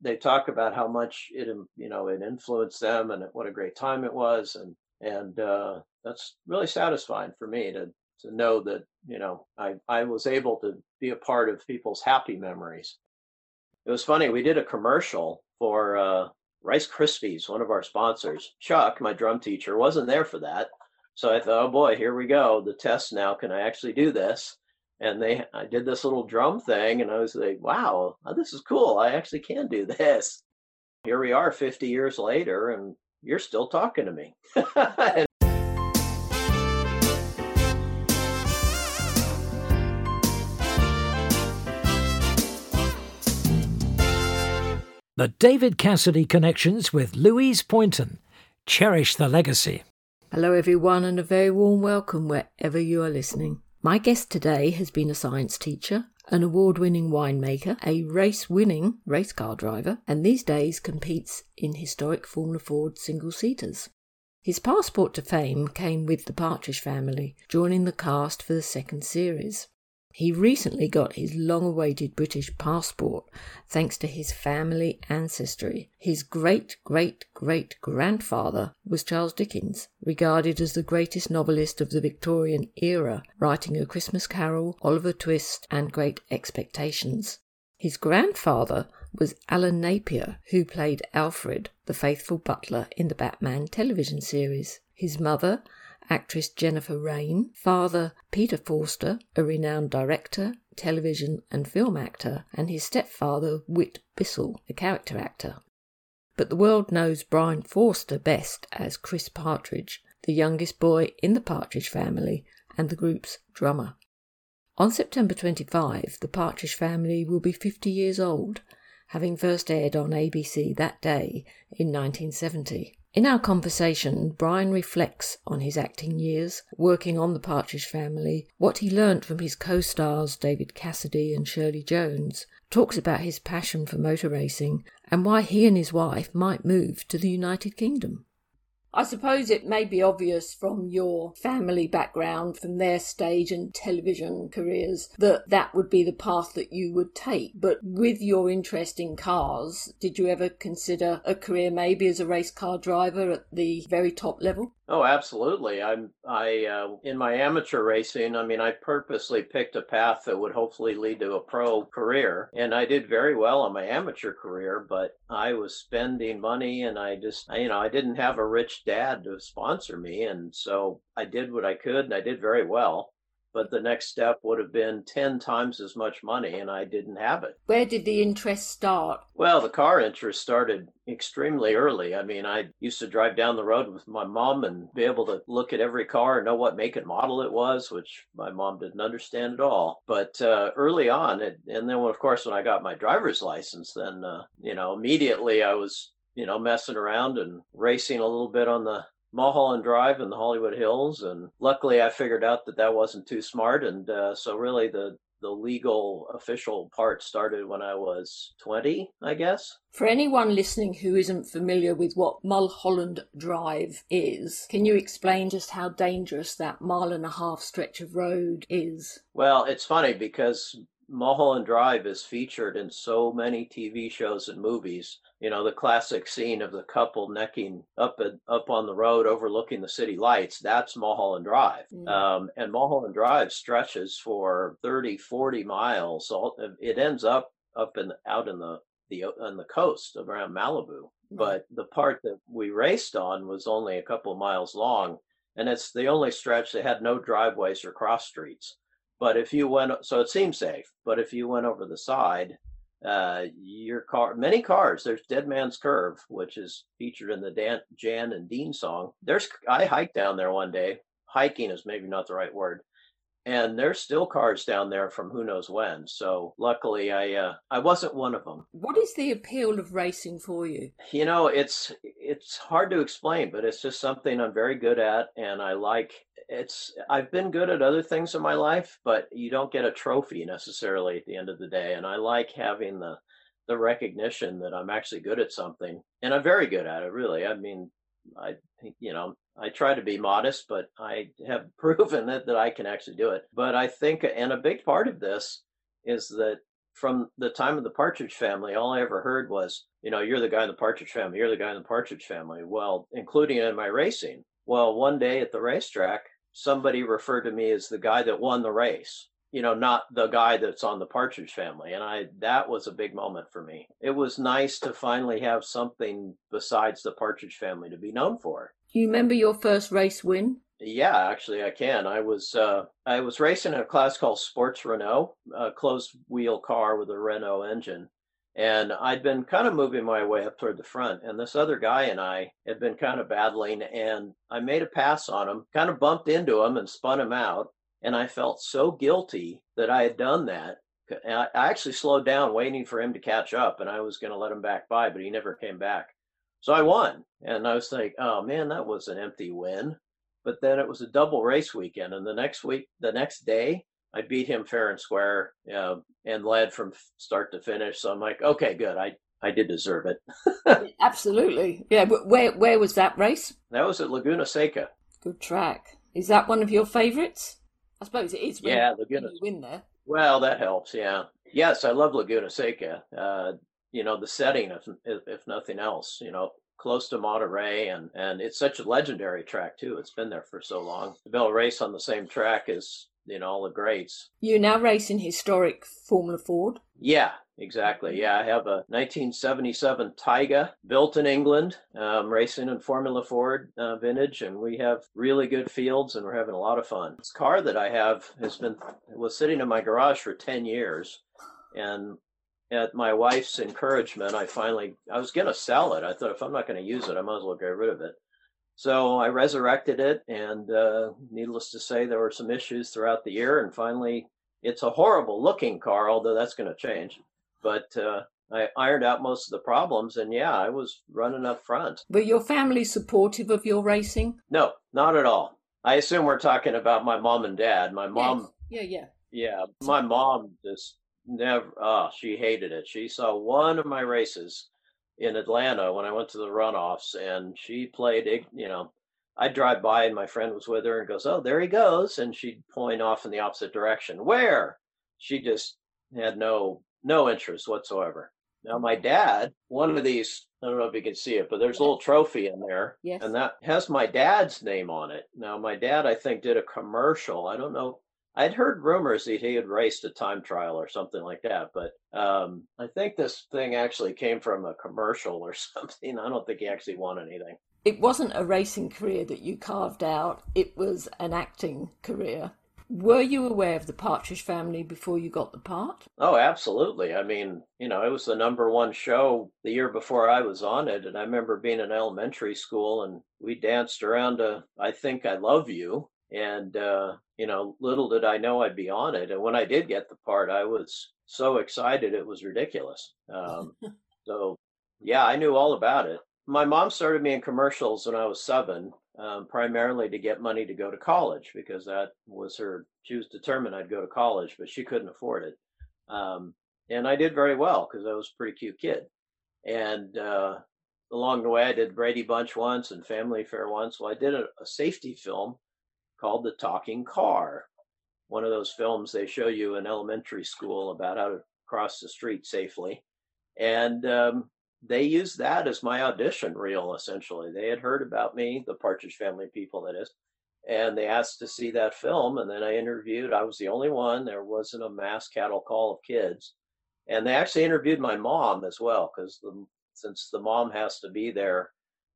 they talk about how much it you know it influenced them and what a great time it was and and uh, that's really satisfying for me to to know that you know I I was able to be a part of people's happy memories. It was funny. We did a commercial for uh, Rice Krispies, one of our sponsors. Chuck, my drum teacher, wasn't there for that, so I thought, oh boy, here we go. The test now. Can I actually do this? And they, I did this little drum thing, and I was like, wow, uh, this is cool. I actually can do this. Here we are, 50 years later, and you're still talking to me. and The David Cassidy Connections with Louise Poynton. Cherish the legacy. Hello, everyone, and a very warm welcome wherever you are listening. My guest today has been a science teacher, an award winning winemaker, a race winning race car driver, and these days competes in historic Formula Ford single seaters. His passport to fame came with the Partridge family, joining the cast for the second series. He recently got his long awaited British passport thanks to his family ancestry. His great great great grandfather was Charles Dickens, regarded as the greatest novelist of the Victorian era, writing A Christmas Carol, Oliver Twist, and Great Expectations. His grandfather was Alan Napier, who played Alfred, the faithful butler in the Batman television series. His mother, actress Jennifer Raine, father Peter Forster, a renowned director, television and film actor, and his stepfather Whit Bissell, a character actor. But the world knows Brian Forster best as Chris Partridge, the youngest boy in the Partridge family and the group's drummer. On September 25, the Partridge family will be 50 years old, having first aired on ABC that day in 1970. In our conversation, Brian reflects on his acting years, working on the Partridge Family, what he learnt from his co stars David Cassidy and Shirley Jones, talks about his passion for motor racing, and why he and his wife might move to the United Kingdom. I suppose it may be obvious from your family background, from their stage and television careers, that that would be the path that you would take. But with your interest in cars, did you ever consider a career maybe as a race car driver at the very top level? Oh, absolutely. I'm I uh, in my amateur racing. I mean, I purposely picked a path that would hopefully lead to a pro career, and I did very well on my amateur career. But I was spending money, and I just, I, you know, I didn't have a rich dad to sponsor me, and so I did what I could, and I did very well but the next step would have been 10 times as much money and I didn't have it. Where did the interest start? Well, the car interest started extremely early. I mean, I used to drive down the road with my mom and be able to look at every car and know what make and model it was, which my mom didn't understand at all. But uh, early on, it, and then of course when I got my driver's license, then uh, you know immediately I was you know messing around and racing a little bit on the Mulholland Drive in the Hollywood Hills, and luckily I figured out that that wasn't too smart, and uh, so really the the legal official part started when I was 20, I guess. For anyone listening who isn't familiar with what Mulholland Drive is, can you explain just how dangerous that mile and a half stretch of road is? Well, it's funny because Mulholland Drive is featured in so many TV shows and movies you know the classic scene of the couple necking up up on the road overlooking the city lights that's mulholland drive mm. um, and mulholland drive stretches for 30 40 miles it ends up up in out in the the on the coast around malibu mm. but the part that we raced on was only a couple of miles long and it's the only stretch that had no driveways or cross streets but if you went so it seemed safe but if you went over the side uh, your car, many cars. There's Dead Man's Curve, which is featured in the Dan, Jan and Dean song. There's I hiked down there one day. Hiking is maybe not the right word, and there's still cars down there from who knows when. So luckily, I uh, I wasn't one of them. What is the appeal of racing for you? You know, it's it's hard to explain, but it's just something I'm very good at, and I like it's I've been good at other things in my life, but you don't get a trophy necessarily at the end of the day. And I like having the the recognition that I'm actually good at something, and I'm very good at it. Really, I mean, I think, you know I try to be modest, but I have proven that that I can actually do it. But I think, and a big part of this is that from the time of the Partridge family, all I ever heard was, you know, you're the guy in the Partridge family, you're the guy in the Partridge family. Well, including in my racing. Well, one day at the racetrack, somebody referred to me as the guy that won the race you know not the guy that's on the partridge family and i that was a big moment for me. It was nice to finally have something besides the partridge family to be known for. Do you remember your first race win? Yeah actually i can. I was uh i was racing in a class called sports renault a closed wheel car with a renault engine and I'd been kind of moving my way up toward the front, and this other guy and I had been kind of battling, and I made a pass on him, kind of bumped into him and spun him out. And I felt so guilty that I had done that. I actually slowed down waiting for him to catch up, and I was going to let him back by, but he never came back. So I won. And I was like, oh man, that was an empty win. But then it was a double race weekend. And the next week, the next day, I beat him fair and square uh, and led from start to finish. So I'm like, okay, good. I, I did deserve it. Absolutely. Yeah. Where, where was that race? That was at Laguna Seca. Good track. Is that one of your favorites? I suppose it is. yeah, Laguna. win there. Well, that helps. Yeah. Yes, I love Laguna Seca. Uh, you know, the setting, if, if nothing else, you know, close to Monterey, and and it's such a legendary track too. It's been there for so long. The Bell race on the same track as know all the greats. You now race in historic Formula Ford. Yeah, Exactly. Yeah, I have a 1977 Tiga built in England, um, racing in Formula Ford uh, vintage, and we have really good fields, and we're having a lot of fun. This car that I have has been was sitting in my garage for 10 years, and at my wife's encouragement, I finally I was to sell it. I thought if I'm not going to use it, I might as well get rid of it. So I resurrected it, and uh, needless to say, there were some issues throughout the year, and finally, it's a horrible looking car, although that's going to change but uh, I ironed out most of the problems, and yeah, I was running up front. Were your family supportive of your racing? No, not at all. I assume we're talking about my mom and dad. My mom, yes. yeah, yeah, yeah. My mom just never. Oh, she hated it. She saw one of my races in Atlanta when I went to the runoffs, and she played. You know, I'd drive by, and my friend was with her, and goes, "Oh, there he goes," and she'd point off in the opposite direction. Where? She just had no no interest whatsoever. Now, my mm-hmm. dad, one of these, I don't know if you can see it, but there's a little trophy in there. Yes. And that has my dad's name on it. Now, my dad, I think, did a commercial. I don't know. I'd heard rumors that he had raced a time trial or something like that, but um, I think this thing actually came from a commercial or something. I don't think he actually won anything. It wasn't a racing career that you carved out, it was an acting career. Were you aware of the Partridge family before you got the part? Oh, absolutely. I mean, you know, it was the number one show the year before I was on it. And I remember being in elementary school and we danced around to I Think I Love You. And, uh, you know, little did I know I'd be on it. And when I did get the part, I was so excited it was ridiculous. Um, so, yeah, I knew all about it. My mom started me in commercials when I was seven um, primarily to get money to go to college because that was her. She was determined I'd go to college, but she couldn't afford it. Um, and I did very well because I was a pretty cute kid. And uh, along the way, I did Brady Bunch once and Family Affair once. Well, I did a, a safety film called The Talking Car. One of those films they show you in elementary school about how to cross the street safely. And um, they used that as my audition reel essentially they had heard about me the partridge family people that is and they asked to see that film and then i interviewed i was the only one there wasn't a mass cattle call of kids and they actually interviewed my mom as well because since the mom has to be there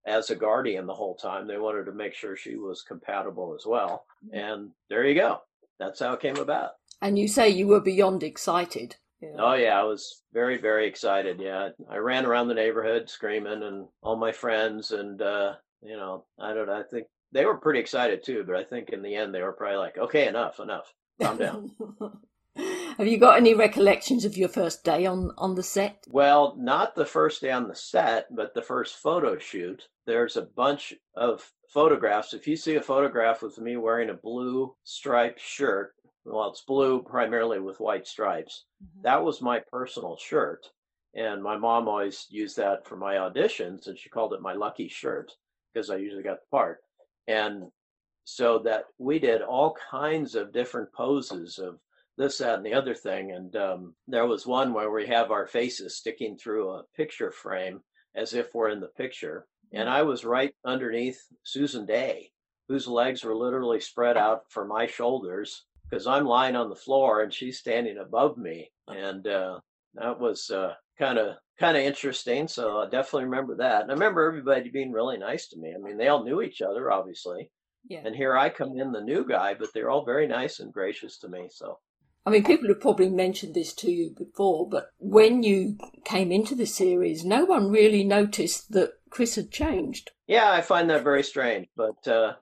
as a guardian the whole time they wanted to make sure she was compatible as well mm-hmm. and there you go that's how it came about and you say you were beyond excited yeah. Oh yeah, I was very very excited. Yeah, I ran around the neighborhood screaming, and all my friends, and uh, you know, I don't. I think they were pretty excited too, but I think in the end they were probably like, "Okay, enough, enough, calm down." Have you got any recollections of your first day on on the set? Well, not the first day on the set, but the first photo shoot. There's a bunch of photographs. If you see a photograph with me wearing a blue striped shirt well, it's blue primarily with white stripes. Mm-hmm. That was my personal shirt. And my mom always used that for my auditions, and she called it my lucky shirt because I usually got the part. And so that we did all kinds of different poses of this, that, and the other thing. And um, there was one where we have our faces sticking through a picture frame as if we're in the picture. And I was right underneath Susan Dey, whose legs were literally spread out for my shoulders because I'm lying on the floor and she's standing above me. And uh, that was kind of kind of interesting. So I definitely remember that. And I remember everybody being really nice to me. I mean, they all knew each other, obviously. Yeah. And here I come in, the new guy, but they're all very nice and gracious to me. So I mean, people have probably mentioned this to you before, but when you came into the series, no one really noticed that Chris had changed. Yeah, I find that very strange, but uh,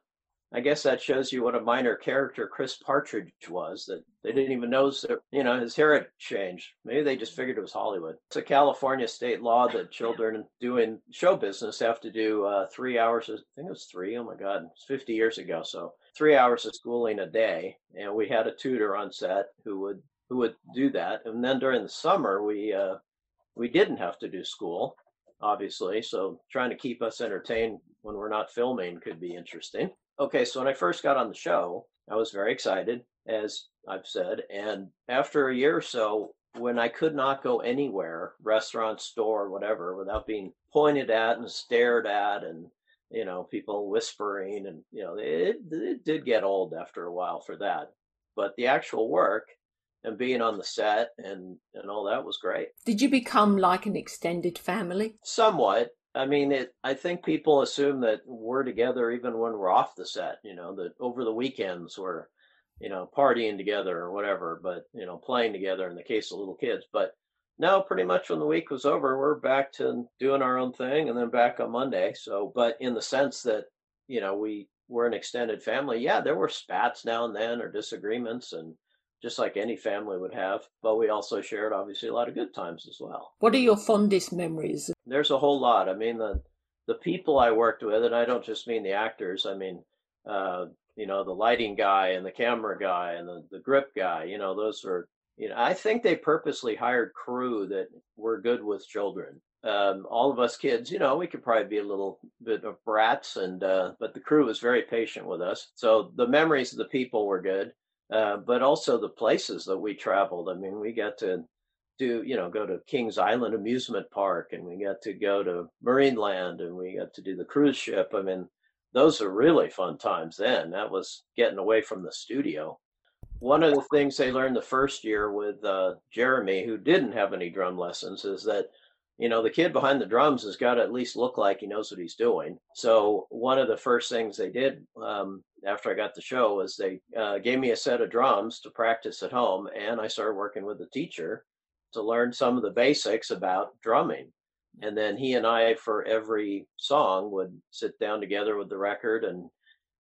I guess that shows you what a minor character Chris Partridge was. That they didn't even notice that you know his hair had changed. Maybe they just figured it was Hollywood. It's a California state law that children doing show business have to do uh, three hours. I think it was three. Oh my God, it's fifty years ago. So three hours of schooling a day, and we had a tutor on set who would who would do that. And then during the summer, we uh, we didn't have to do school, obviously. So trying to keep us entertained when we're not filming could be interesting okay, so when I first got on the show, I was very excited, as I've said. And after a year or so, when I could not go anywhere, restaurant, store, whatever, without being pointed at and stared at and, you know, people whispering and, you know, it, it did get old after a while for that. But the actual work and being on the set and, and all that was great. Did you become like an extended family? Somewhat. I mean, it. I think people assume that we're together even when we're off the set. You know, that over the weekends we're, you know, partying together or whatever. But you know, playing together in the case of little kids. But now, pretty much when the week was over, we're back to doing our own thing, and then back on Monday. So, but in the sense that you know we we're an extended family. Yeah, there were spats now and then or disagreements, and just like any family would have. But we also shared obviously a lot of good times as well. What are your fondest memories? There's a whole lot. I mean the the people I worked with, and I don't just mean the actors. I mean, uh, you know, the lighting guy and the camera guy and the, the grip guy. You know, those are. You know, I think they purposely hired crew that were good with children. Um, all of us kids, you know, we could probably be a little bit of brats, and uh, but the crew was very patient with us. So the memories of the people were good uh, but also the places that we traveled. I mean, we got to do, you know, go to Kings Island Amusement Park and we got to go to Marineland and we got to do the cruise ship. I mean, those are really fun times then. That was getting away from the studio. One of the things they learned the first year with uh, Jeremy, who didn't have any drum lessons, is that you know, the kid behind the drums has got to at least look like he knows what he's doing. So one of the first things they did um, after I got the show was they uh, gave me a set of drums to practice at home, and I started working with the teacher to learn some of the basics about drumming. And then he and I, for every song, would sit down together with the record and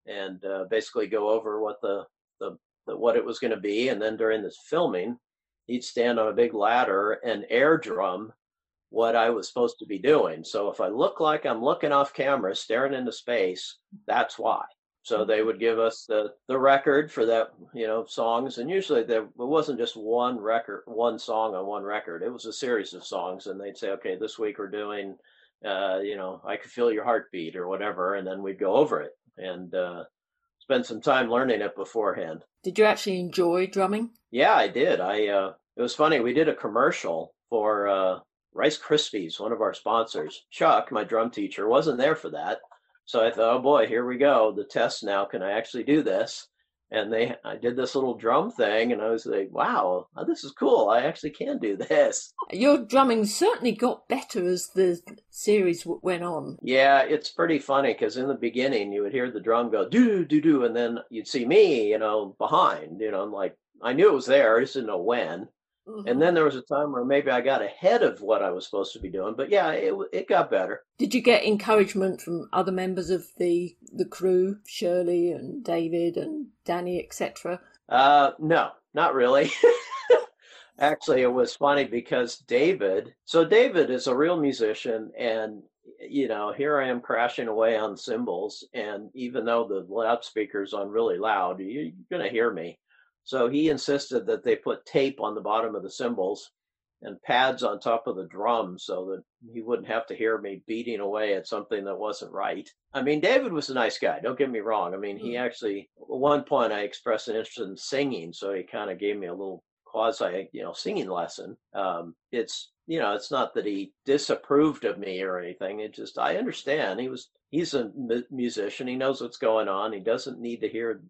and uh, basically go over what the, the, the what it was going to be. And then during this filming, he'd stand on a big ladder and air drum what I was supposed to be doing. So if I look like I'm looking off camera, staring into space, that's why. So they would give us the the record for that, you know, songs, and usually there it wasn't just one record, one song on one record. It was a series of songs, and they'd say, okay, this week we're doing, uh, you know, I could feel your heartbeat or whatever, and then we'd go over it and uh, spend some time learning it beforehand. Did you actually enjoy drumming? Yeah, I did. I uh, it was funny. We did a commercial for uh, Rice Krispies, one of our sponsors. Chuck, my drum teacher, wasn't there for that. So I thought, oh boy, here we go. The test now. Can I actually do this? And they, I did this little drum thing, and I was like, wow, uh, this is cool. I actually can do this. Your drumming certainly got better as the series went on. Yeah, it's pretty funny because in the beginning you would hear the drum go do do do, and then you'd see me, you know, behind. You know, I'm like, I knew it was there, I just didn't know when. Mm-hmm. And then there was a time where maybe I got ahead of what I was supposed to be doing, but yeah, it it got better. Did you get encouragement from other members of the the crew, Shirley and David and Danny, etc.? Uh, no, not really. Actually, it was funny because David. So David is a real musician, and you know, here I am crashing away on cymbals, and even though the loudspeaker's on really loud, you're gonna hear me. So he insisted that they put tape on the bottom of the cymbals and pads on top of the drum so that he wouldn't have to hear me beating away at something that wasn't right. I mean, David was a nice guy, don't get me wrong. I mean, he mm. actually, at one point, I expressed an interest in singing, so he kind of gave me a little quasi, you know, singing lesson. Um, it's you know, it's not that he disapproved of me or anything. It just I understand he was he's a musician. He knows what's going on. He doesn't need to hear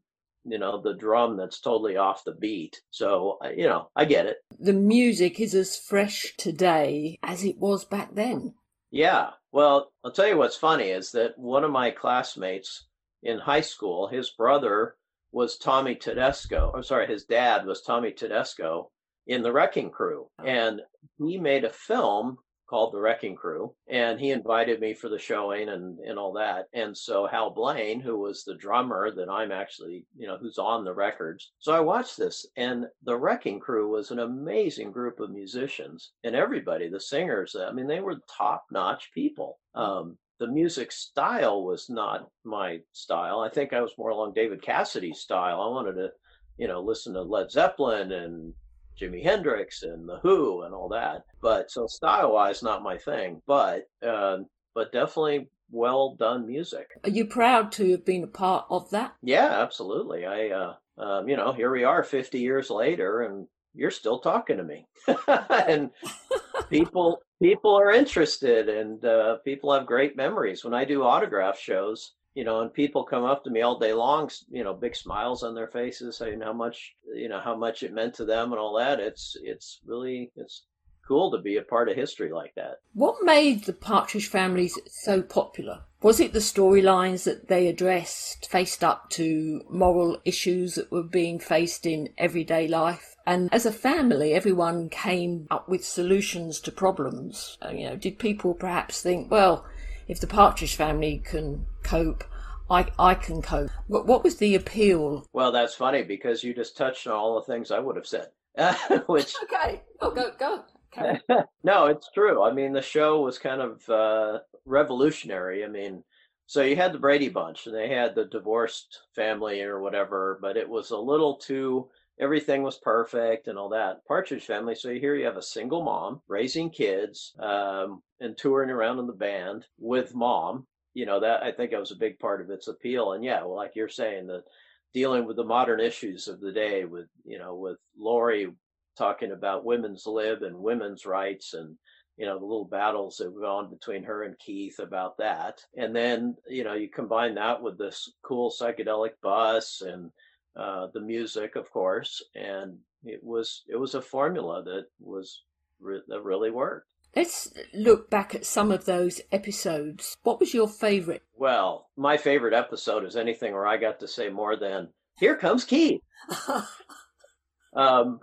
you know the drum that's totally off the beat. So you know i get it. The music is as fresh today as it was back then. Yeah. Well i'll tell you what's funny is that one of my classmates in high school his brother was tommy tedesco i'm sorry his dad was tommy tedesco in the wrecking crew. And he made a film called The Wrecking Crew, and he invited me for the showing and and all that. And so Hal Blaine, who was the drummer that I'm actually, you know, who's on the records. So I watched this, and The Wrecking Crew was an amazing group of musicians, and everybody, the singers, I mean, they were top notch people. Um, the music style was not my style. I think I was more along David Cassidy's style. I wanted to, you know, listen to Led Zeppelin and Jimi Hendrix and the Who and all that. But so style wise, not my thing, but uh, but definitely well done music. Are you proud to have been a part of that? Yeah, absolutely. I, uh, um, you know, here we are 50 years later, and you're still talking to me, and people people are interested, and uh, people have great memories. When I do autograph shows, you know, and people come up to me all day long, you know, big smiles on their faces, saying how much, you know, how much it meant to them and all that. It's, it's really, it's cool to be a part of history like that. What made the Partridge families so popular? Was it the storylines that they addressed, faced up to moral issues that were being faced in everyday life? And as a family, everyone came up with solutions to problems. Uh, you know, did people perhaps think, well, if the Partridge family can cope, I, I can cope. What, what was the appeal? Well, that's funny because you just touched on all the things I would have said. Which okay, oh, go go. Okay. no, it's true. I mean, the show was kind of uh, revolutionary. I mean, so you had the Brady Bunch, and they had the divorced family or whatever, but it was a little too everything was perfect and all that. Partridge Family. So here you have a single mom raising kids um, and touring around in the band with mom. You know that I think that was a big part of its appeal. And yeah, well, like you're saying, the dealing with the modern issues of the day, with you know, with Lori talking about women's lib and women's rights and you know the little battles that went on between her and Keith about that. And then you know you combine that with this cool psychedelic bus and uh, the music, of course, and it was it was a formula that was re- that really worked. Let's look back at some of those episodes. What was your favorite? Well, my favorite episode is anything where I got to say more than "Here comes Keith." um,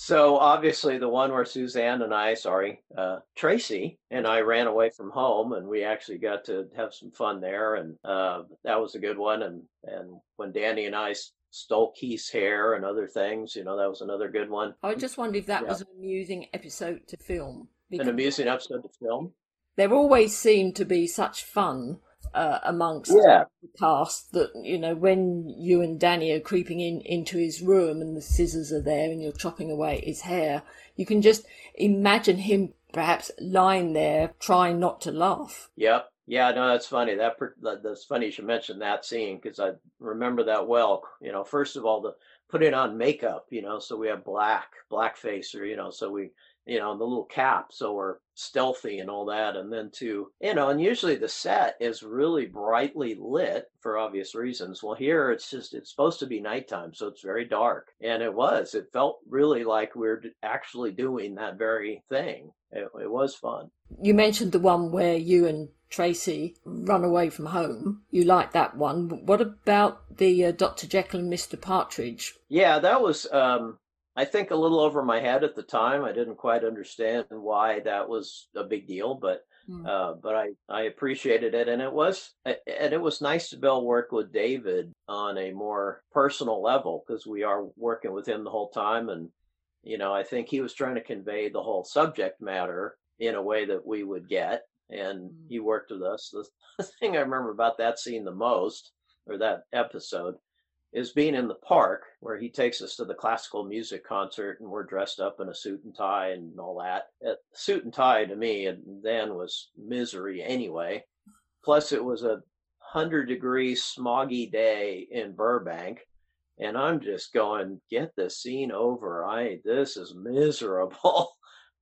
so obviously the one where Suzanne and I, sorry, uh, Tracy and I ran away from home, and we actually got to have some fun there, and uh, that was a good one. And and when Danny and I stole Keith's hair and other things. You know, that was another good one. I just wondered if that yeah. was an amusing episode to film. An amusing episode to film. There always seemed to be such fun uh, amongst yeah. the cast that you know when you and Danny are creeping in into his room and the scissors are there and you're chopping away his hair, you can just imagine him perhaps lying there trying not to laugh. Yep, yeah, no, that's funny. That that's funny you should mention that scene because I remember that well. You know, first of all, the putting on makeup. You know, so we have black blackface, or you know, so we you know the little cap, so we're stealthy and all that. And then to you know, and usually the set is really brightly lit for obvious reasons. Well, here it's just it's supposed to be nighttime, so it's very dark, and it was. It felt really like we we're actually doing that very thing. It, it was fun. You mentioned the one where you and Tracy run away from home. You like that one. What about the uh, Dr. Jekyll and Mr. Partridge? Yeah, that was, um, I think, a little over my head at the time. I didn't quite understand why that was a big deal, but mm. uh, but I I appreciated it, and it was and it was nice to be able to work with David on a more personal level because we are working with him the whole time, and you know I think he was trying to convey the whole subject matter in a way that we would get and mm. he worked with us. The, thing I remember about that scene the most, or that episode, is being in the park where he takes us to the classical music concert and we're dressed up in a suit and tie and all that. Uh, suit and tie to me and then was misery anyway. Plus, it was a hundred degree smoggy day in Burbank and I'm just going, get the scene over. I this is miserable.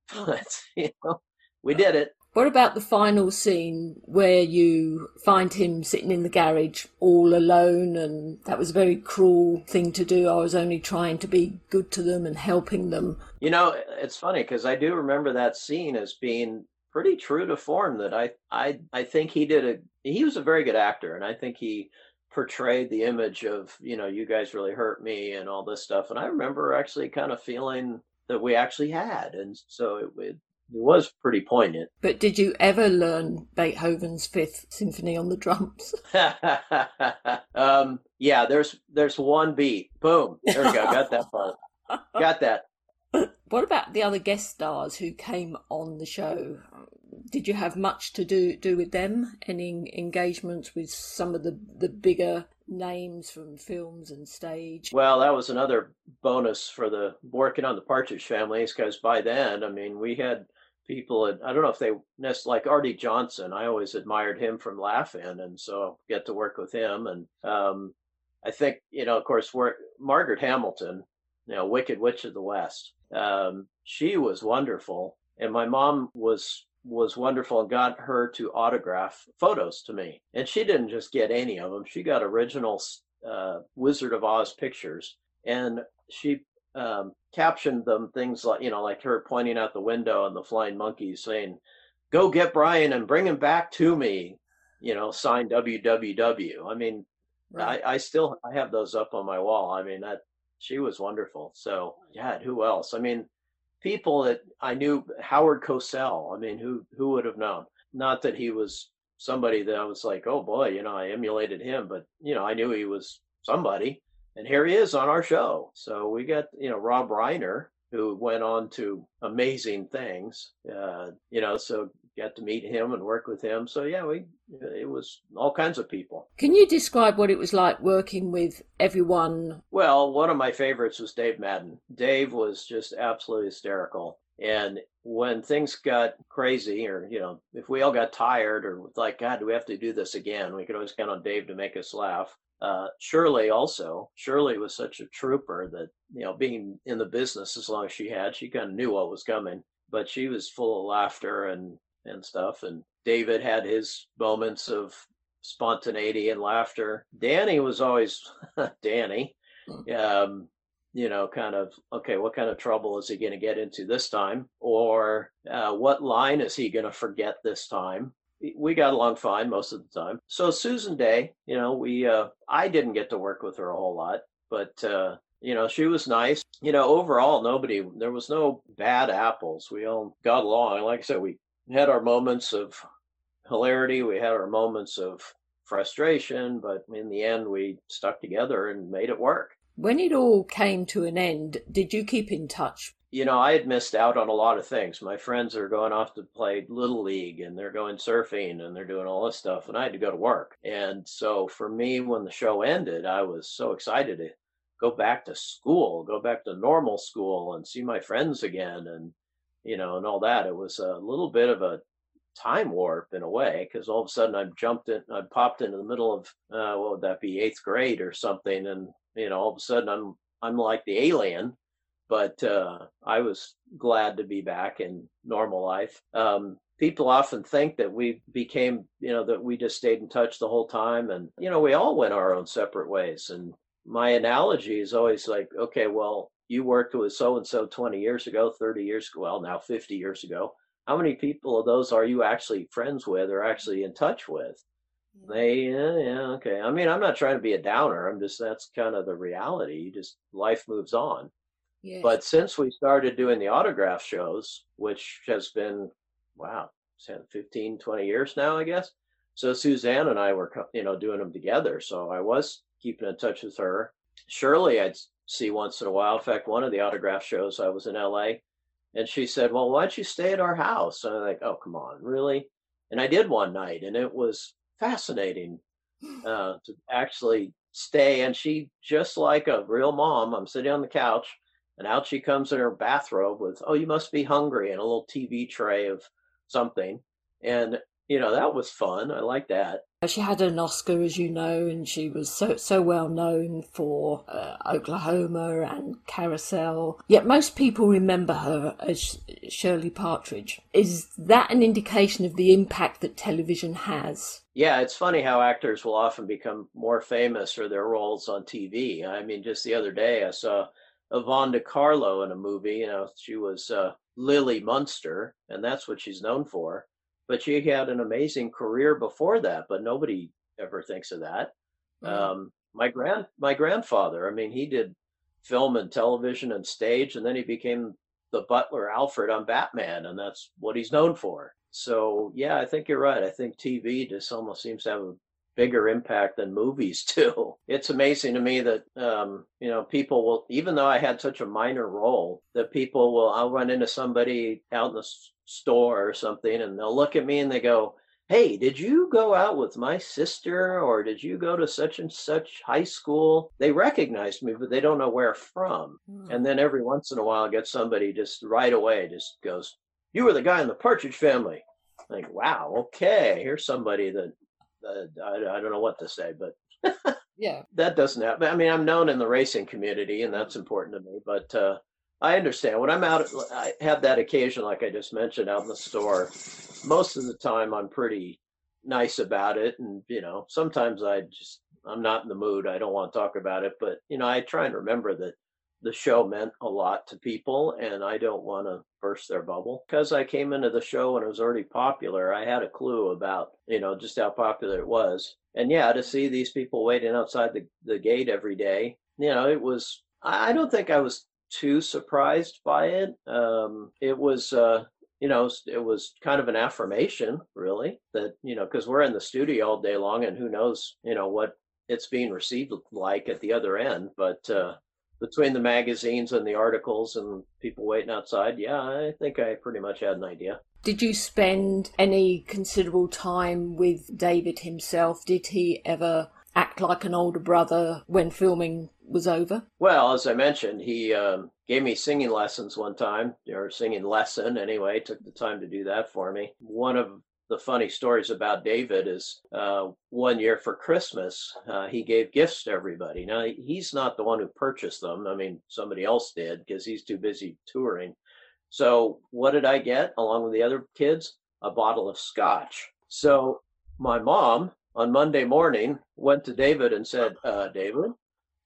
but you know, we did it. What about the final scene where you find him sitting in the garage all alone and that was a very cruel thing to do. I was only trying to be good to them and helping them. You know, it's funny because I do remember that scene as being pretty true to form that I I I think he did a he was a very good actor and I think he portrayed the image of, you know, you guys really hurt me and all this stuff and I remember actually kind of feeling that we actually had and so it, it it was pretty poignant. But did you ever learn Beethoven's Fifth Symphony on the drums? um, yeah, there's there's one beat. Boom. There we go. Got that part. Got that. What about the other guest stars who came on the show? Did you have much to do do with them? Any engagements with some of the the bigger names from films and stage. Well, that was another bonus for the working on the Partridge Families because by then, I mean, we had people and i don't know if they nest like arte johnson i always admired him from Laugh-In and so get to work with him and um, i think you know of course we're margaret hamilton you know wicked witch of the west um, she was wonderful and my mom was was wonderful and got her to autograph photos to me. And she didn't just get any of them she got original uh, wizard of oz pictures. And she um, captioned them things like you know like her pointing out the window and the flying monkeys saying go get brian and bring him back to me you know signed www i mean right. I, I still i have those up on my wall. I mean that she was wonderful. So yeah who else? I mean people that i knew howard cosell i mean who who would have known not that he was somebody that i was like oh boy you know i emulated him but you know i knew he was somebody and here he is on our show. So we got you know Rob Reiner who went on to amazing things. Uh, you know, so got to meet him and work with him. So yeah, we it was all kinds of people. Can you describe what it was like working with everyone? Well, one of my favorites was Dave Madden. Dave was just absolutely hysterical. And when things got crazy, or you know, if we all got tired, or like, God, do we have to do this again? We could always count on Dave to make us laugh uh, Shirley also. Shirley was such a trooper that, you know, being in the business as long as she had, she kind of knew what was coming, but she was full of laughter and, and stuff. And David had his moments of spontaneity and laughter. Danny was always Danny, hmm. um, you know, kind of, okay, what kind of trouble is he going to get into this time? Or uh, what line is he going to forget this time? we got along fine most of the time. So Susan Dey, you know, we uh I didn't get to work with her a whole lot, but uh you know, she was nice. You know, overall nobody there was no bad apples. We all got along. Like I said, we had our moments of hilarity, we had our moments of frustration, but in the end we stuck together and made it work. When it all came to an end, did you keep in touch you know, I had missed out on a lot of things. My friends are going off to play little league and they're going surfing and they're doing all this stuff, and I had to go to work. And so for me, when the show ended, I was so excited to go back to school, go back to normal school, and see my friends again, and you know, and all that. It was a little bit of a time warp in a way because all of a sudden I jumped in, I popped into the middle of uh, what would that be, eighth grade or something, and you know, all of a sudden I'm I'm like the alien but uh, I was glad to be back in normal life. Um, people often think that we became, you know, that we just stayed in touch the whole time, and you know, we all went our own separate ways. And my analogy is always like, okay, well, you worked with so and so 20 years ago, 30 years ago, well, now 50 years ago. How many people of those are you actually friends with or actually in touch with? They, yeah, yeah, okay. I mean, I'm not trying to be a downer. I'm just, that's kind of the reality. You just, life moves on. But since we started doing the autograph shows, which has been, wow, 15, 20 years now, I guess. So Suzanne and I were, you know, doing them together. So I was keeping in touch with her. Shirley, I'd see once in a while. In fact, one of the autograph shows, I was in LA and she said, Well, why don't you stay at our house? And I'm like, Oh, come on, really? And I did one night and it was fascinating uh, to actually stay. And she, just like a real mom, I'm sitting on the couch and out she comes in her bathrobe with, oh, you must be hungry, and a little TV tray of something. And, you know, that was fun. I like that. She had an Oscar, as you know, and she was so so well known for uh, Oklahoma and Carousel. Yet most people remember her as Shirley Partridge. Is that an indication of the impact that television has? Yeah, it's funny how actors will often become more famous for their roles on TV. I mean, just the other day I saw Yvonne De Carlo in a movie. You know, she was uh, Lily Munster, and that's what she's known for but she had an amazing career before that, but nobody ever thinks of that. Mm-hmm. Um, my grand my grandfather, I mean, he did film and television and stage, and then he became the butler Alfred on Batman, and that's what he's known for. So yeah, I think you're right. I think TV just almost seems to have a bigger impact than movies do. It's amazing to me that um, you know people will, even though I had such a minor role, that people will. I'll run into somebody out in the store or something, and they'll look at me and they go, "Hey, did you go out with my sister, or did you go to such and such high school?" They recognize me, but they don't know where from. Mm. And then every once in a while, I get somebody just right away just goes, "You were the guy in the Partridge Family." Like, wow, okay, here's somebody that uh, I, I don't know what to say, but yeah, that doesn't happen. I mean, I'm known in the racing community, and that's important to me. But uh, I understand when I'm out. I have that occasion, like I just mentioned, out in the store. Most of the time, I'm pretty nice about it, and you know, sometimes I just I'm not in the mood. I don't want to talk about it, but you know, I try and remember that the show meant a lot to people and I don't want to burst their bubble. Because I came into the show when it was already popular, I had a clue about, you know, just how popular it was. And yeah, to see these people waiting outside the, the gate every day, you know, it was, I don't think I was too surprised by it. Um, it was, uh, you know, it was kind of an affirmation, really, that, you know, because we're in the studio all day long and who knows, you know, what it's being received like at the other end. But, uh, between the magazines and the articles and people waiting outside, yeah, I think I pretty much had an idea. Did you spend any considerable time with David himself? Did he ever act like an older brother when filming was over? Well, as I mentioned, he um, gave me singing lessons one time, or singing lesson anyway, took the time to do that for me. One of the funny stories about David is uh, one year for Christmas, uh, he gave gifts to everybody. Now, he's not the one who purchased them. I mean, somebody else did because he's too busy touring. So, what did I get along with the other kids? A bottle of scotch. So, my mom on Monday morning went to David and said, uh, David,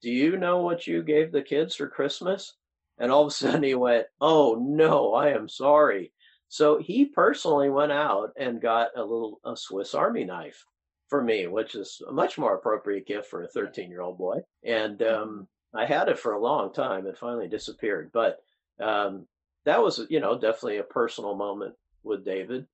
do you know what you gave the kids for Christmas? And all of a sudden he went, Oh, no, I am sorry. So he personally went out and got a little a Swiss Army knife for me, which is a much more appropriate gift for a 13 year old boy. And mm-hmm. um, I had it for a long time. It finally disappeared, but um, that was you know definitely a personal moment with David.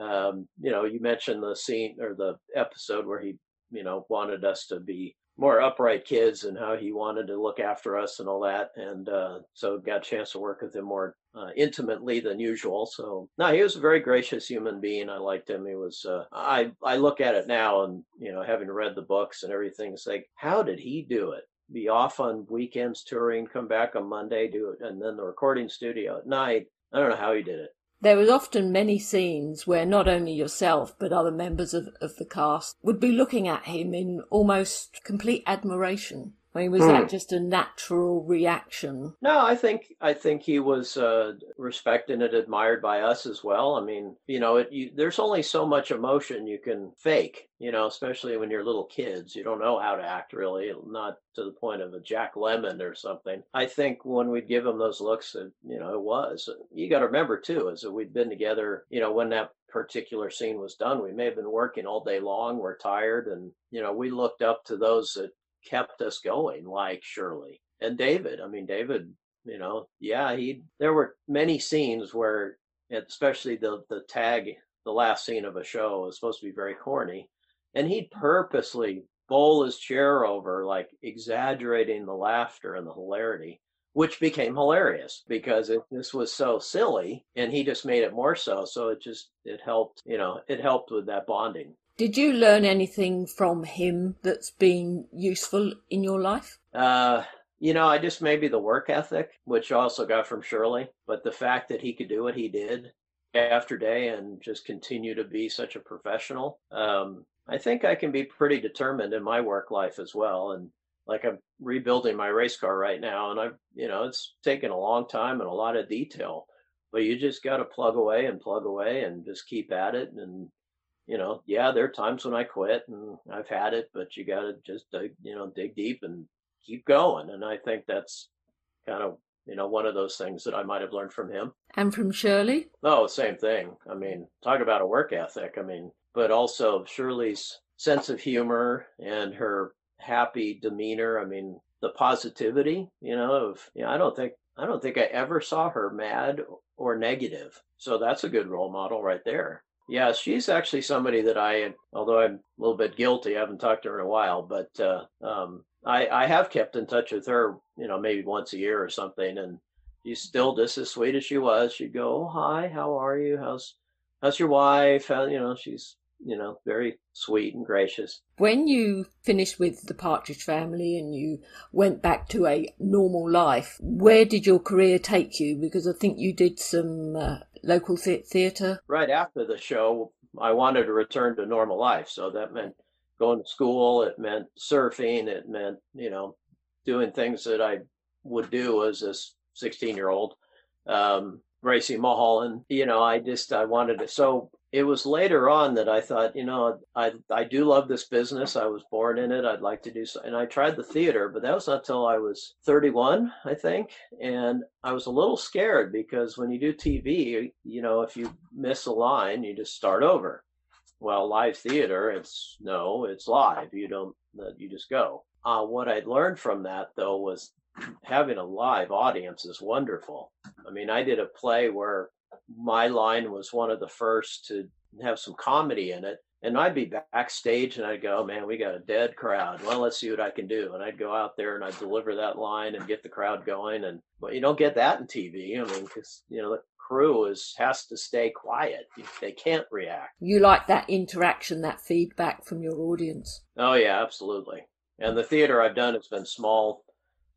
Um, you know, you mentioned the scene or the episode where he you know wanted us to be more upright kids and how he wanted to look after us and all that. And uh, so got a chance to work with him more uh, intimately than usual. So no, he was a very gracious human being. I liked him. He was. Uh, I I look at it now, and you know, having read the books and everything, it's like, how did he do it? Be off on weekends touring, come back on Monday, do it, and then the recording studio at night. I don't know how he did it. There was often many scenes where not only yourself but other members of, of the cast would be looking at him in almost complete admiration. I mean, was that hmm. just a natural reaction? No, I think I think he was uh, respected and admired by us as well. I mean, you know, it, you, there's only so much emotion you can fake. You know, especially when you're little kids, you don't know how to act really, not to the point of a Jack Lemmon or something. I think when we'd give him those looks, it, you know, it was. You got to remember too, is that we'd been together. You know, when that particular scene was done, we may have been working all day long. We're tired, and you know, we looked up to those that kept us going, like Shirley and David. I mean, David, you know, yeah, he. There were many scenes where, especially the the tag, the last scene of a show is supposed to be very corny, and he'd purposely bowl his chair over, like exaggerating the laughter and the hilarity which became hilarious because it, this was so silly and he just made it more so so it just it helped you know it helped with that bonding did you learn anything from him that's been useful in your life? Uh, you know, I just maybe the work ethic, which also got from Shirley, but the fact that he could do what he did after day and just continue to be such a professional. Um, I think I can be pretty determined in my work life as well. And like I'm rebuilding my race car right now, and I've, you know, it's taken a long time and a lot of detail, but you just got to plug away and plug away and just keep at it. And, you know, yeah, there are times when I quit and I've had it, but you got to just, dig, you know, dig deep and keep going. And I think that's kind of you know, one of those things that I might have learned from him. And from Shirley? Oh, same thing. I mean, talk about a work ethic. I mean, but also Shirley's sense of humor and her happy demeanor. I mean, the positivity, you know, of, you know, I don't think, I don't think I ever saw her mad or negative. So that's a good role model right there. Yeah, she's actually somebody that I, although I'm a little bit guilty, I haven't talked to her in a while, but uh, um, I, I have kept in touch with her, you know, maybe once a year or something, and she's still just as sweet as she was. She'd go, "Oh, hi, how are you? How's how's your wife?" How, you know, she's you know very sweet and gracious. When you finished with the Partridge Family and you went back to a normal life, where did your career take you? Because I think you did some uh, local theatre. Right after the show, I wanted to return to normal life, so that meant going to school. It meant surfing. It meant, you know, doing things that I would do as a 16 year old, um, racing Mulholland. You know, I just, I wanted to. So it was later on that I thought, you know, I, I do love this business. I was born in it. I'd like to do so. And I tried the theater, but that was not until I was 31, I think. And I was a little scared because when you do TV, you know, if you miss a line, you just start over well, live theater, it's no, it's live. You don't, you just go. Uh, what I learned from that though was having a live audience is wonderful. I mean, I did a play where my line was one of the first to have some comedy in it. And I'd be backstage and I'd go, oh, man, we got a dead crowd. Well, let's see what I can do. And I'd go out there and I'd deliver that line and get the crowd going. And but you don't get that in TV. I mean, because you know the crew is has to stay quiet. They can't react. You like that interaction, that feedback from your audience. Oh yeah, absolutely. And the theater I've done has been small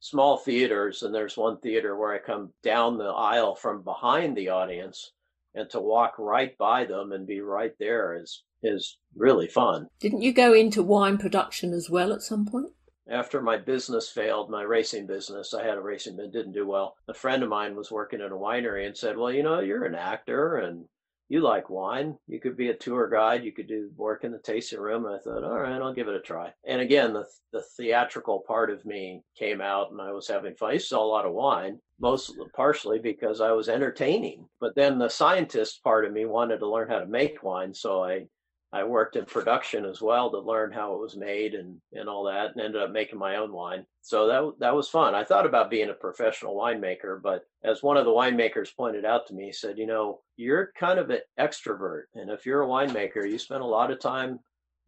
small theaters and there's one theater where I come down the aisle from behind the audience and to walk right by them and be right there is is really fun. Didn't you go into wine production as well at some point? after my business failed, my racing business, I had a racing that didn't do well. A friend of mine was working in a winery and said, Well, you know, you're an actor and you like wine. You could be a tour guide. You could do work in the tasting room. And I thought, all right, I'll give it a try. And again, the, the theatrical part of me came out and I was having fun. I saw a lot of wine, most partially because I was entertaining. But then the scientist part of me wanted to learn how to make wine. So I I worked in production as well to learn how it was made and, and all that, and ended up making my own wine. So that that was fun. I thought about being a professional winemaker, but as one of the winemakers pointed out to me, he said, "You know, you're kind of an extrovert, and if you're a winemaker, you spend a lot of time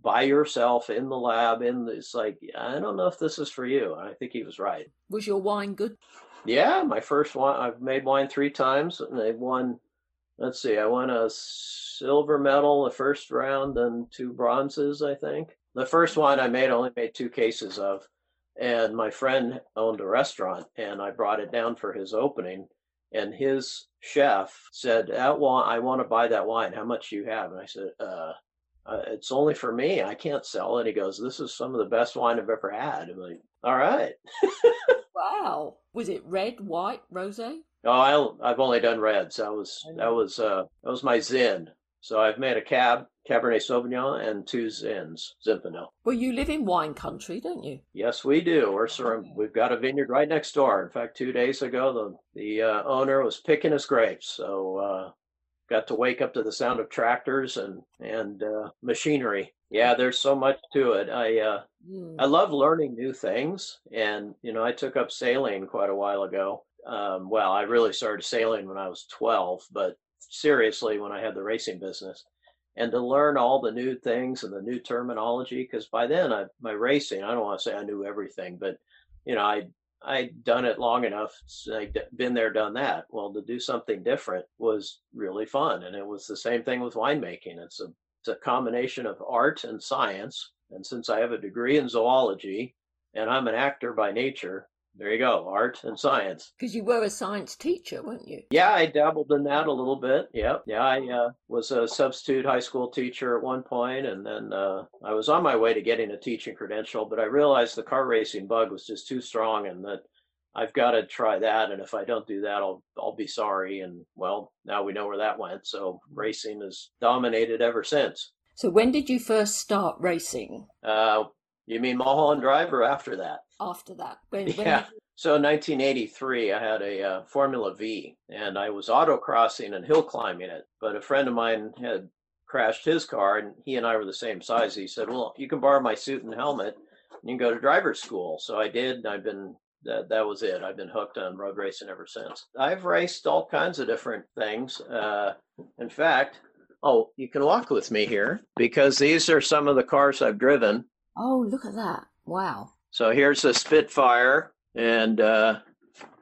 by yourself in the lab. In the, it's like I don't know if this is for you." And I think he was right. Was your wine good? Yeah, my first wine. I've made wine three times, and I won. Let's see, I won a silver medal the first round and two bronzes, I think. The first one I made, only made two cases of. And my friend owned a restaurant and I brought it down for his opening. And his chef said, that wine, I want to buy that wine. How much do you have? And I said, uh, uh, it's only for me. I can't sell And He goes, this is some of the best wine I've ever had. I'm like, all right. wow. Was it red, white, rosé? Oh, I, have only done reds. That was that was uh, that was my Zin. So I've made a cab, Cabernet Sauvignon, and two Zins, Zinfandel. Well, you live in wine country, don't you? Yes, we do. We're sur- we've got a vineyard right next door. In fact, two days ago, the the uh, owner was picking his grapes, so uh, got to wake up to the sound of tractors and and uh, machinery. Yeah, there's so much to it. I uh, mm. I love learning new things, and you know, I took up sailing quite a while ago. Um, well, I really started sailing when I was 12, but seriously when I had the racing business and to learn all the new things and the new terminology. Because by then, I, my racing, I don't want to say I knew everything, but you know, I I'd done it long enough. I'd been there, done that. Well, to do something different was really fun, and it was the same thing with winemaking. It's a it's a combination of art and science. And since I have a degree in zoology, and I'm an actor by nature, there you go, art and science. Because you were a science teacher, weren't you? Yeah, I dabbled in that a little bit. Yep. Yeah, I uh, was a substitute high school teacher at one point, and then uh, I was on my way to getting a teaching credential, but I realized the car racing bug was just too strong, and that I've got to try that. And if I don't do that, I'll I'll be sorry. And well, now we know where that went. So racing has dominated ever since. So when did you first start racing? Uh, you mean Mulholland Drive or after that? After that, when, when yeah. You... So in 1983, I had a uh, Formula V, and I was autocrossing and hill climbing it. But a friend of mine had crashed his car, and he and I were the same size. He said, "Well, you can borrow my suit and helmet, and you can go to driver's school." So I did. And I've been that that was it. I've been hooked on road racing ever since. I've raced all kinds of different things. Uh, in fact, oh, you can walk with me here because these are some of the cars I've driven. Oh, look at that! Wow. So here's a Spitfire, and uh,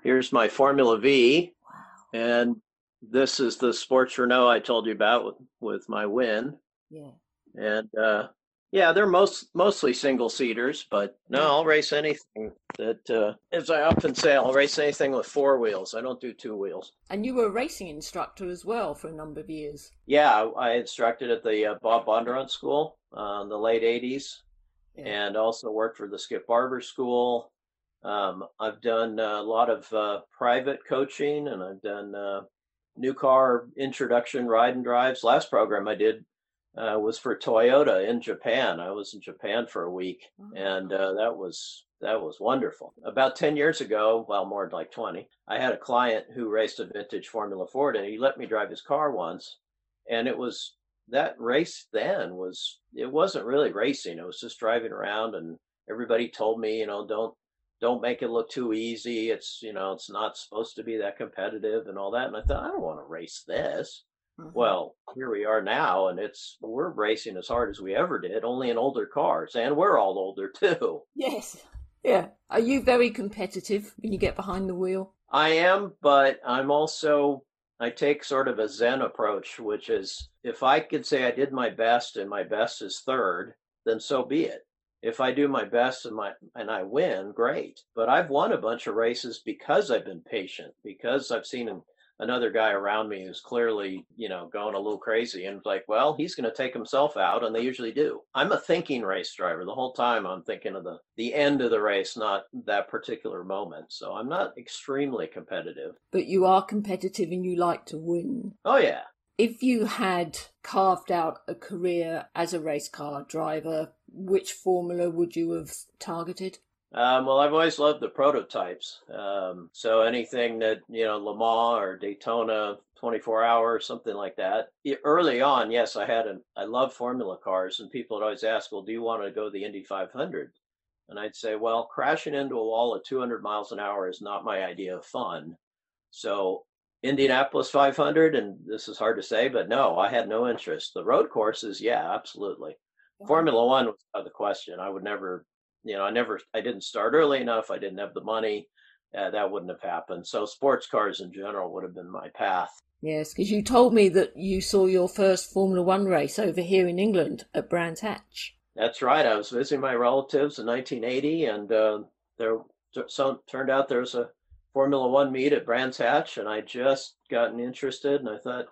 here's my Formula V, wow. and this is the Sports Renault I told you about with with my win. Yeah. And uh, yeah, they're most mostly single seaters, but no, I'll race anything that, uh, as I often say, I'll race anything with four wheels. I don't do two wheels. And you were a racing instructor as well for a number of years. Yeah, I instructed at the uh, Bob Bondurant School uh, in the late '80s, yeah. and also worked for the Skip Barber School. Um, I've done a lot of uh, private coaching, and I've done uh, new car introduction ride and drives. Last program I did uh, was for Toyota in Japan. I was in Japan for a week, oh, and uh, that was that was wonderful. About ten years ago, well, more like twenty, I had a client who raced a vintage Formula Ford, and he let me drive his car once, and it was that race. Then was it wasn't really racing; it was just driving around, and everybody told me, you know, don't don't make it look too easy. It's you know, it's not supposed to be that competitive and all that. And I thought, I don't want to race this. Mm-hmm. Well, here we are now, and it's we're racing as hard as we ever did, only in older cars, and we're all older too. Yes. Yeah. Are you very competitive when you get behind the wheel? I am, but I'm also I take sort of a Zen approach, which is if I could say I did my best and my best is third, then so be it. If I do my best and my and I win, great. But I've won a bunch of races because I've been patient, because I've seen another guy around me who's clearly, you know, going a little crazy and like, well, he's going to take himself out and they usually do. I'm a thinking race driver. The whole time I'm thinking of the the end of the race, not that particular moment. So I'm not extremely competitive. But you are competitive and you like to win. Oh yeah. If you had carved out a career as a race car driver, which formula would you have targeted? Um, well, I've always loved the prototypes. Um, so anything that, you know, Le Mans or Daytona 24 hours, something like that. Early on, yes, I had an, I love formula cars and people would always ask, well, do you want to go the Indy 500? And I'd say, well, crashing into a wall at 200 miles an hour is not my idea of fun. So Indianapolis 500, and this is hard to say, but no, I had no interest. The road courses, yeah, absolutely. Formula One was out of the question. I would never you know, I never, I didn't start early enough. I didn't have the money. Uh, that wouldn't have happened. So sports cars in general would have been my path. Yes, because you told me that you saw your first Formula One race over here in England at Brands Hatch. That's right. I was visiting my relatives in 1980, and uh, there so turned out there was a Formula One meet at Brands Hatch, and I just gotten interested, and I thought,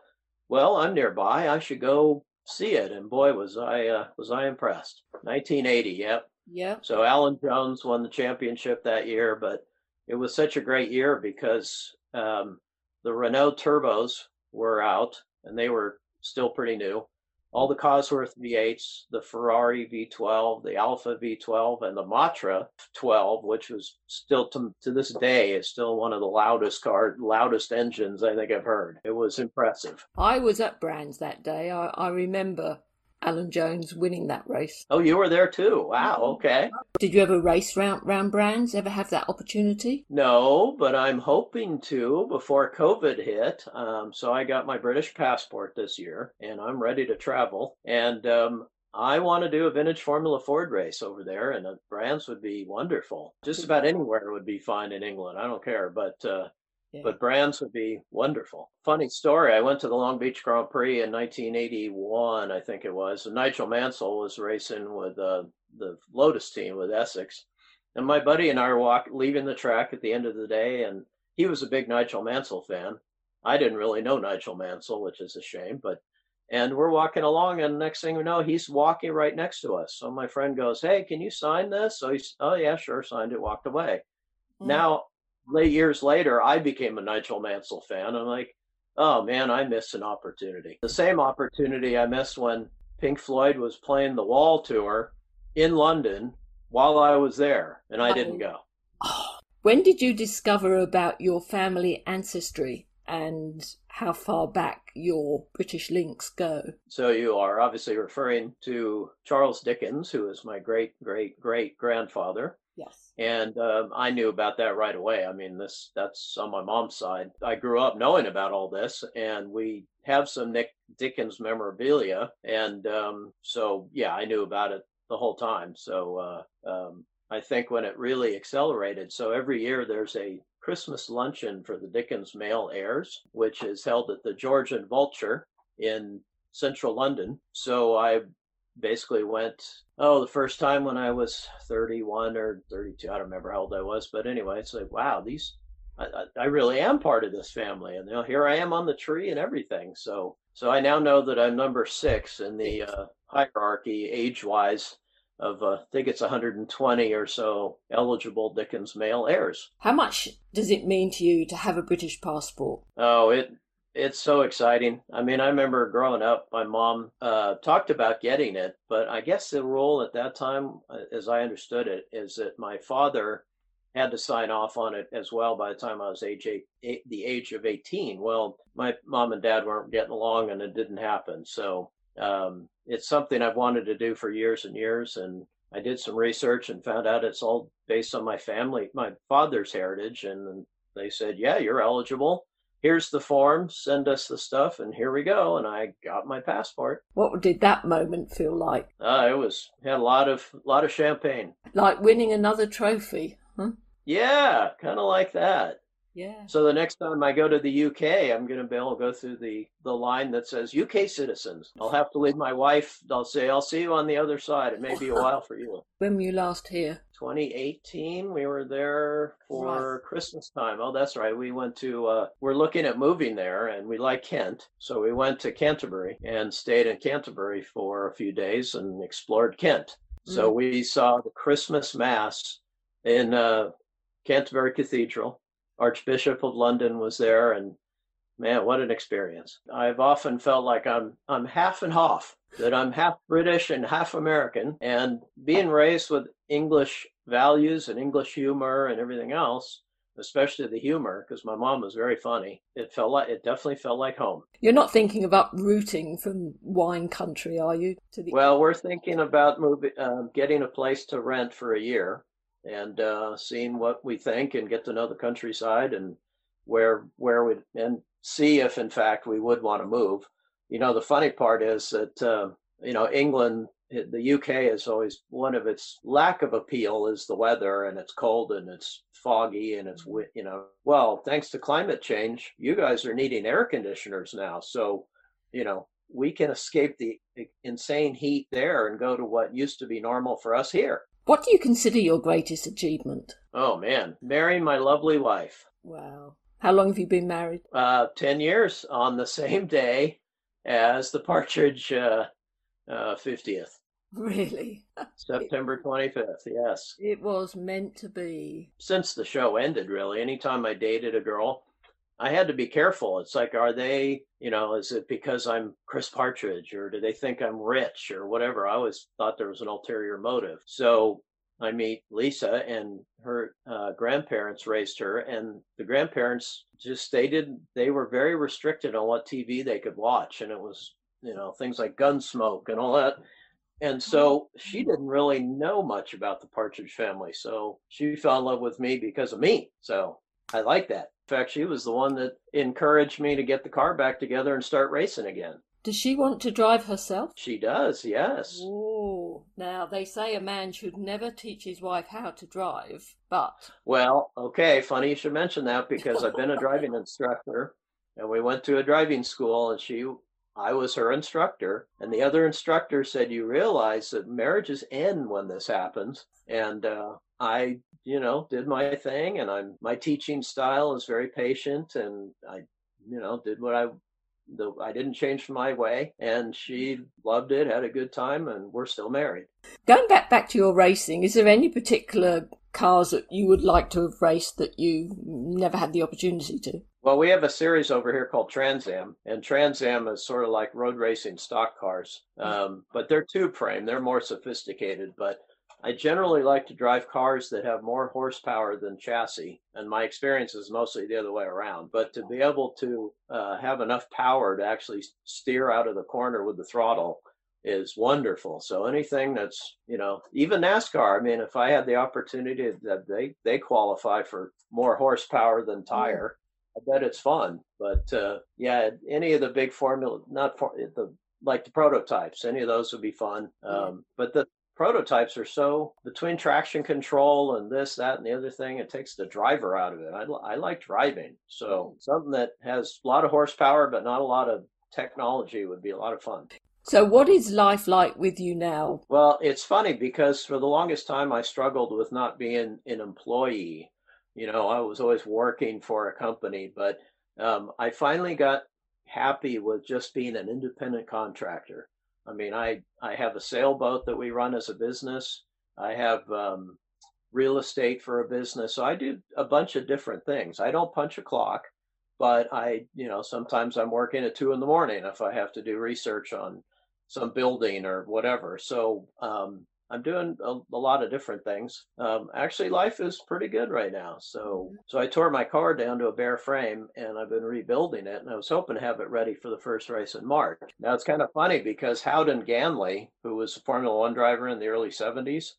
well, I'm nearby. I should go see it. And boy, was I uh, was I impressed. 1980. Yep. Yeah. So Alan Jones won the championship that year, but it was such a great year because um, the Renault turbos were out and they were still pretty new. All the Cosworth V8s, the Ferrari V12, the Alfa V12, and the Matra 12, which was still to, to this day is still one of the loudest car, loudest engines I think I've heard. It was impressive. I was at Brands that day. I, I remember Alan Jones winning that race. Oh, you were there too. Wow. Mm-hmm. Okay. Did you ever race round round brands? Ever have that opportunity? No, but I'm hoping to before COVID hit. Um, so I got my British passport this year, and I'm ready to travel. And um, I want to do a vintage Formula Ford race over there, and the brands would be wonderful. Just about anywhere would be fine in England. I don't care, but uh, yeah. But brands would be wonderful. Funny story. I went to the Long Beach Grand Prix in 1981, I think it was. And Nigel Mansell was racing with uh, the Lotus team with Essex, And my buddy and I were walk, leaving the track at the end of the day, and he was a big Nigel Mansell fan. I didn't really know Nigel Mansell, which is a shame, but and we're walking along, and next thing we know, he's walking right next to us. So my friend goes, "Hey, can you sign this?" So he's, "Oh yeah, sure." Signed it, walked away. Mm. Now, late years later, I became a Nigel Mansell fan. I'm like, "Oh man, I missed an opportunity." The same opportunity I missed when Pink Floyd was playing the Wall tour in London while I was there, and I didn't oh. go. When did you discover about your family ancestry and how far back your British links go? So you are obviously referring to Charles Dickens, who is my great great great grandfather. Yes. And um, I knew about that right away. I mean, this that's on my mom's side. I grew up knowing about all this, and we have some Nick Dickens memorabilia, and um, so yeah, I knew about it the whole time. So uh, um, I think when it really accelerated. So every year there's a Christmas luncheon for the Dickens male heirs, which is held at the George and Vulture in central London. So I basically went, oh, the first time when I was 31 or 32, I don't remember how old I was, but anyway, it's like, wow, these, I, I really am part of this family. And you know, here I am on the tree and everything. So, so I now know that I'm number six in the uh, hierarchy age wise of uh, I think it's 120 or so eligible Dickens male heirs. How much does it mean to you to have a British passport? Oh, it it's so exciting. I mean, I remember growing up, my mom uh, talked about getting it, but I guess the rule at that time, uh, as I understood it, is that my father had to sign off on it as well by the time I was age eight, eight, the age of 18. Well, my mom and dad weren't getting along and it didn't happen. So um, it's something I've wanted to do for years and years. And I did some research and found out it's all based on my family, my father's heritage. And they said, yeah, you're eligible. Here's the form, send us the stuff, and here we go. And I got my passport. What did that moment feel like? Uh, it was had a lot of lot of champagne. Like winning another trophy, huh? Yeah, kind of like that. Yeah. So the next time I go to the UK, I'm going to be able to go through the the line that says UK citizens. I'll have to leave my wife. I'll say I'll see you on the other side. It may be a while for you. When were you last here? 2018. We were there for. Christmas time. Oh, that's right. We went to. Uh, we're looking at moving there, and we like Kent, so we went to Canterbury and stayed in Canterbury for a few days and explored Kent. Mm. So we saw the Christmas Mass in uh, Canterbury Cathedral Archbishop of London was there, and man, what an experience! I've often felt like I'm I'm half and half. That I'm half British and half American, and being raised with English values and English humor and everything else, especially the humor, because my mom was very funny. It felt like it definitely felt like home. You're not thinking about rooting from wine country, are you? To the well, we're thinking about moving, uh, getting a place to rent for a year, and uh, seeing what we think and get to know the countryside and where where we and see if in fact we would want to move. You know, the funny part is that uh, you know England, the UK is always one of its lack of appeal is the weather and it's cold and it's foggy and it's you know well thanks to climate change you guys are needing air conditioners now so you know we can escape the insane heat there and go to what used to be normal for us here what do you consider your greatest achievement? Oh man, marrying my lovely wife. Wow. How long have you been married? Uh, 10 years on the same day as the Partridge uh, uh, 50th. Really? September 25th, yes. It was meant to be. Since the show ended, really, anytime I dated a girl, I had to be careful. It's like, are they, you know, is it because I'm Chris Partridge or do they think I'm rich or whatever? I always thought there was an ulterior motive. So I meet Lisa and her uh, grandparents raised her, and the grandparents just stated they were very restricted on what TV they could watch. And it was, you know, things like Gunsmoke and all that. And uh-huh. so she didn't really know much about the Partridge family. So she fell in love with me because of me. So I like that In fact, she was the one that encouraged me to get the car back together and start racing again. Does she want to drive herself? She does, yes. Oh, now they say a man should never teach his wife how to drive, but. Well, okay, funny you should mention that because I've been a driving instructor and we went to a driving school and she I was her instructor, and the other instructor said, "You realize that marriages end when this happens." And uh, I, you know, did my thing and I'm my teaching style is very patient and I, you know, did what I the, I didn't change my way and she loved it, had a good time and we're still married. Going back back to your racing, is there any particular cars that you would like to have raced that you never had the opportunity to? Well, we have a series over here called Trans Am, and Trans Am is sort of like road racing stock cars, um, but they're tube frame. They're more sophisticated, but I generally like to drive cars that have more horsepower than chassis, and my experience is mostly the other way around. But to be able to uh, have enough power to actually steer out of the corner with the throttle is wonderful. So anything that's you know even NASCAR. I mean, if I had the opportunity that they they qualify for more horsepower than tire. I bet it's fun, but uh, yeah, any of the big formula, not for the like the prototypes, any of those would be fun. Um, but the prototypes are so between traction control and this, that, and the other thing, it takes the driver out of it. I, I like driving. So something that has a lot of horsepower, but not a lot of technology would be a lot of fun. So, what is life like with you now? Well, it's funny because for the longest time I struggled with not being an employee. You know, I was always working for a company, but um, I finally got happy with just being an independent contractor. I mean, I I have a sailboat that we run as a business. I have um, real estate for a business, so I do a bunch of different things. I don't punch a clock, but I, you know, sometimes I'm working at two in the morning if I have to do research on some building or whatever. So um, I'm doing a, a, lot of different things. Um, actually, life is pretty good right now. So, mm-hmm. so I tore my car down to a bare frame, and I've been rebuilding it. And I was hoping to have it ready for the first race in March. Now it's kind of funny because Howden Ganley, who was a Formula One driver in the early '70s,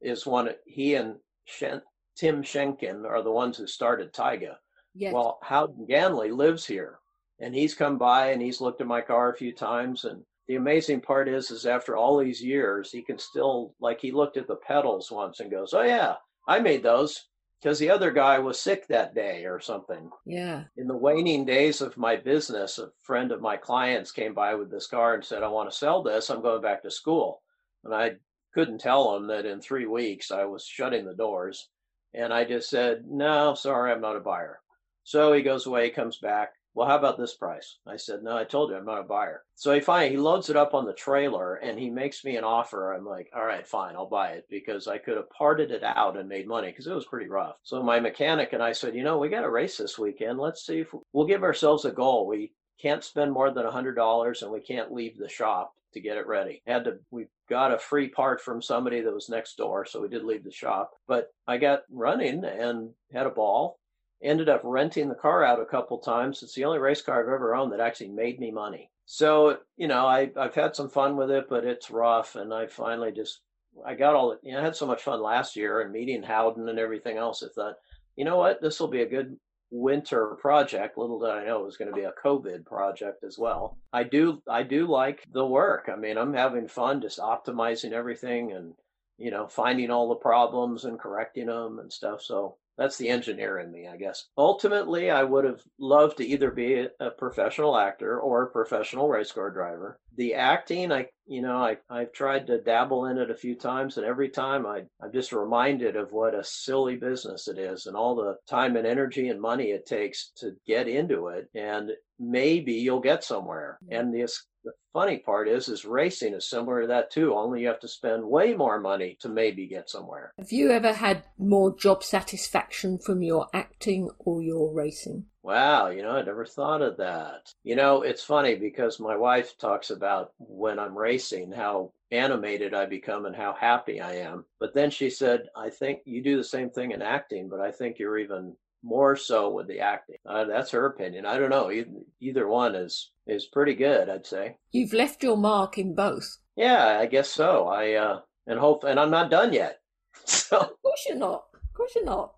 is one. He and Shen, Tim Schenken are the ones who started Tiga. Yes. Well, Howden Ganley lives here, and he's come by and he's looked at my car a few times and the amazing part is is after all these years he can still like he looked at the pedals once and goes oh yeah i made those because the other guy was sick that day or something. Yeah. In the waning days of my business a friend of my clients came by with this car and said i want to sell this i'm going back to school. And i couldn't tell him that in three weeks i was shutting the doors. And i just said no sorry i'm not a buyer. So he goes away comes back well, how about this price? I said, no, I told you I'm not a buyer. So he finally, he loads it up on the trailer and he makes me an offer. I'm like, all right, fine, I'll buy it because I could have parted it out and made money because it was pretty rough. So my mechanic and I said, you know, we got a race this weekend. Let's see if we'll give ourselves a goal. We can't spend more than a hundred dollars and we can't leave the shop to get it ready. Had to we got a free part from somebody that was next door, so we did leave the shop. But I got running and had a ball ended up renting the car out a couple times. It's the only race car I've ever owned that actually made me money. So, you know, I, I've had some fun with it, but it's rough. And I finally just, I got all, you know, I had so much fun last year and meeting Howden and everything else. I thought, you know what, this will be a good winter project. Little did I know it was going to be a COVID project as well. I do, I do like the work. I mean, I'm having fun just optimizing everything and, you know, finding all the problems and correcting them and stuff. So that's the engineer in me, I guess. Ultimately, I would have loved to either be a professional actor or a professional race car driver. The acting, I, you know, I, I've tried to dabble in it a few times, and every time I, I'm just reminded of what a silly business it is and all the time and energy and money it takes to get into it. And maybe you'll get somewhere. Mm-hmm. And the the funny part is, is racing is similar to that too. Only you have to spend way more money to maybe get somewhere. Have you ever had more job satisfaction from your acting or your racing? Wow, you know, I never thought of that. You know, it's funny because my wife talks about when I'm racing how animated I become and how happy I am. But then she said, I think you do the same thing in acting, but I think you're even more so with the acting. Uh, that's her opinion. I don't know. Either, either one is is pretty good, I'd say. You've left your mark in both. Yeah, I guess so. I uh, and hope, and I'm not done yet. So of course you're not. Of course you're not.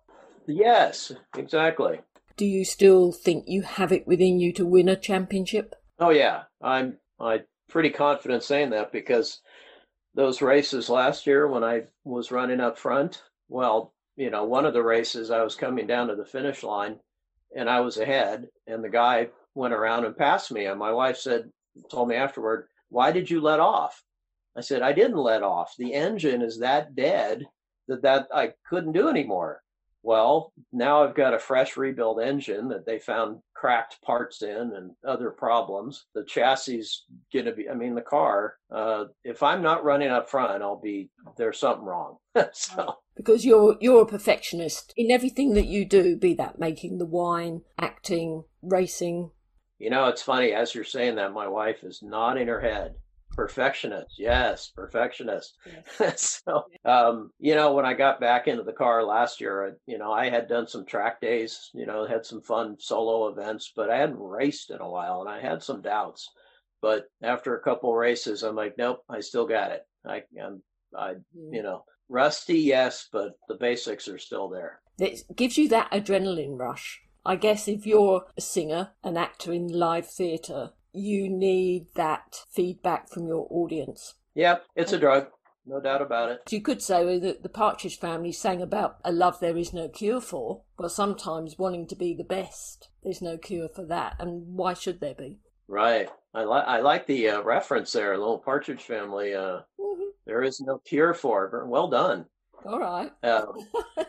Yes, exactly. Do you still think you have it within you to win a championship? Oh yeah, I'm I'm pretty confident saying that because those races last year when I was running up front, well, you know, one of the races I was coming down to the finish line and I was ahead and the guy went around and passed me. And my wife said, told me afterward, why did you let off? I said, I didn't let off. The engine is that dead that that I couldn't do anymore. Well, now I've got a fresh rebuild engine that they found cracked parts in and other problems. The chassis going to be, I mean, the car, uh, if I'm not running up front, I'll be, there's something wrong. so. Because you're, you're a perfectionist in everything that you do, be that making the wine, acting, racing. You know, it's funny, as you're saying that, my wife is nodding her head perfectionist. Yes perfectionist. Yes. so um, you know when i got back into the car last year you know i had done some track days you know had some fun solo events but i hadn't raced in a while and i had some doubts. But after a couple races i'm like nope i still got it. I am i you know rusty yes but the basics are still there. It gives you that adrenaline rush. I guess if you're a singer, an actor in live theatre, you need that feedback from your audience. Yep, it's a drug. No doubt about it. You could say that the Partridge family sang about a love there is no cure for. Well, sometimes wanting to be the best, there's no cure for that. And why should there be? Right. I, like I like the uh, reference there, little Partridge family. Uh, mm-hmm. there is no cure for. it. Well done. All right. Um,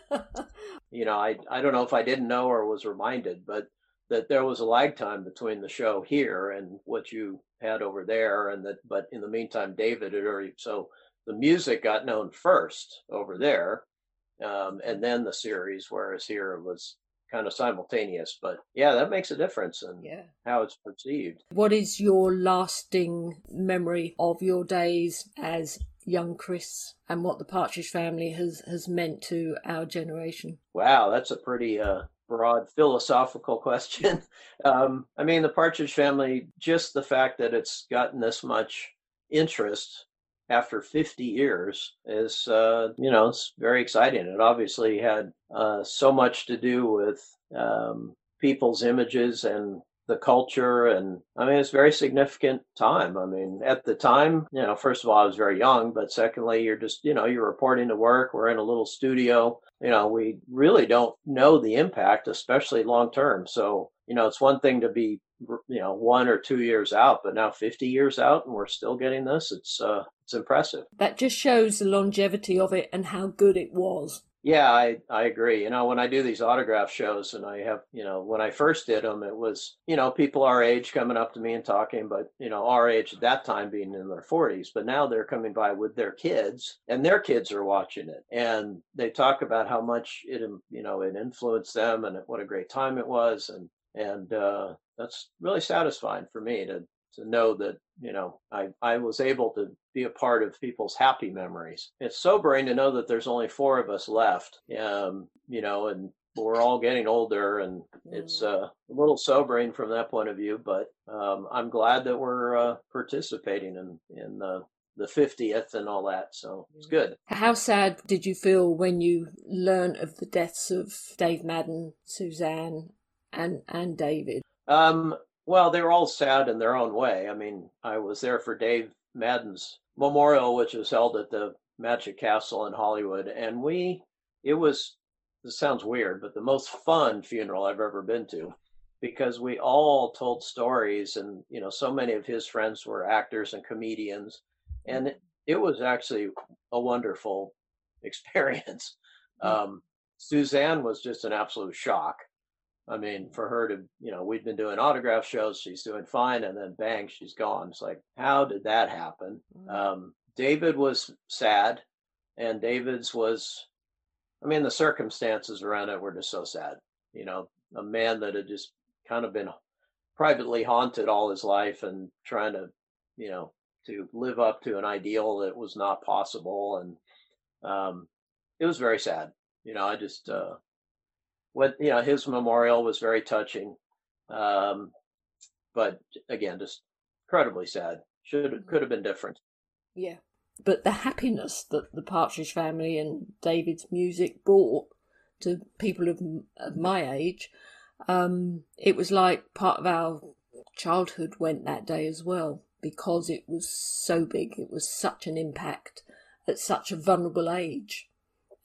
you know, I, I don't know if I didn't know or was reminded, but that there was a lag time between the show here and what you had over there and that but in the meantime david had already so the music got known first over there um, and then the series whereas here it was kind of simultaneous but yeah that makes a difference in yeah. how it's perceived what is your lasting memory of your days as young chris and what the partridge family has has meant to our generation wow that's a pretty uh broad philosophical question. Um, I mean, the Partridge Family, just the fact that it's gotten this much interest after 50 years is, uh, you know, it's very exciting. It obviously had uh, so much to do with um, people's images and the culture and i mean it's very significant time i mean at the time you know first of all i was very young but secondly you're just you know you're reporting to work we're in a little studio you know we really don't know the impact especially long term. So you know it's one thing to be you know one or two years out but now 50 years out and we're still getting this it's uh it's impressive. That just shows the longevity of it and how good it was yeah, I, I agree. You know, when I do these autograph shows and I have, you know, when I first did them, it was, you know, people our age coming up to me and talking, but, you know, our age at that time being in their 40s. But now they're coming by with their kids and their kids are watching it. And they talk about how much it, you know, it influenced them and what a great time it was. And, and uh, that's really satisfying for me to to know that you know I I was able to be a part of people's happy memories. It's sobering to know that there's only four of us left. Um, you know, and we're all getting older, and it's mm. uh, a little sobering from that point of view. But um, I'm glad that we're uh, participating in in the the 50th and all that. So it's good. How sad did you feel when you learned of the deaths of Dave Madden, Suzanne, and and David? Um, well, they're all sad in their own way. I mean, I was there for Dave Madden's memorial, which was held at the Magic Castle in Hollywood, and we, it was, this sounds weird, but the most fun funeral I've ever been to because we all told stories and you know so many of his friends were actors and comedians and it, was actually a wonderful experience mm. um, suzanne was just an absolute shock I mean, for her to, you know, we'd been doing autograph shows, she's doing fine, and then bang, she's gone. It's like, how did that happen? Mm-hmm. Um, David was sad, and David's was, I mean, the circumstances around it were just so sad. You know, a man that had just kind of been privately haunted all his life and trying to, you know, to live up to an ideal that was not possible. And um, it was very sad. You know, I just, uh, what you know his memorial was very touching. Um, but again just incredibly sad. Should mm-hmm. could have been different. Yeah. But the happiness that the partridge family and david's music brought to people of, of my age um, it was like part of our childhood went that day as well because it was so big. It was such an impact at such a vulnerable age.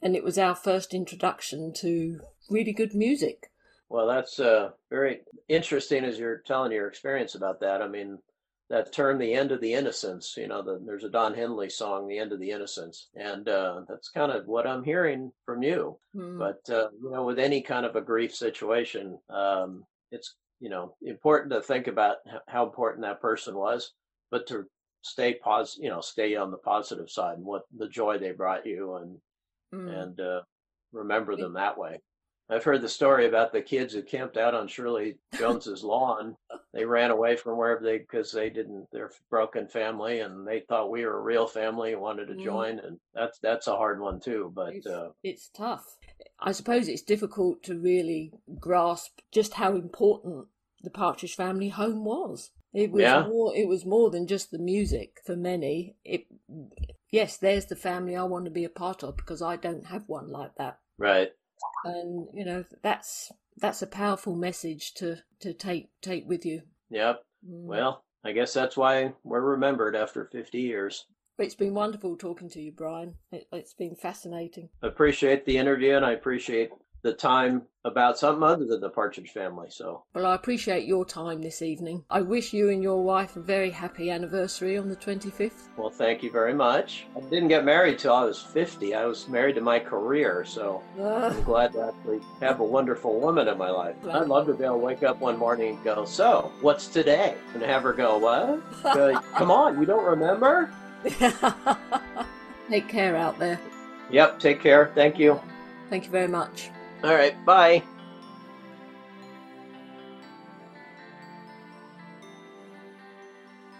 And it was our first introduction to really good music. Well, that's uh, very interesting as you're telling your experience about that. I mean, that term, the end of the innocence. You know, the, there's a Don Henley song, "The End of the Innocence," and uh, that's kind of what I'm hearing from you. Mm. But uh, you know, with any kind of a grief situation, um, it's you know important to think about how important that person was, but to stay pos, you know, stay on the positive side and what the joy they brought you, and Mm. and uh, remember them that way. I've heard the story about the kids who camped out on Shirley Jones's lawn. They ran away from wherever they because they didn't their broken family and they thought we were a real family and wanted to Mm. join and that's that's a hard one too. But It's, uh, it's tough. I suppose it's difficult to really grasp just how important the Partridge Family home was. It was Yeah. more. It was more than just the music for many. It, yes, there's the family I want to be a part of because I don't have one like that, right, and you know that's that's a powerful message to to take take with you. yep. Mm. Well, I guess that's why we're remembered after 50 years. it's been wonderful talking to you, Brian. It, it's been fascinating. I Appreciate the interview and I appreciate the time about something other than the Partridge Family. So Well, I appreciate your time this evening. I wish you and your wife a very happy anniversary on the 25th. Well, thank you very much. I didn't get married till I was 50. I was married to my career, so Ah, I'm glad to actually have a wonderful woman in my life. Glad- I'd love to be able to wake up one morning and go, So, what's today? And have her go, What? Go, Come on, you don't remember? Take care out there. Yep, take care. Thank you. Thank you very much. All right, bye.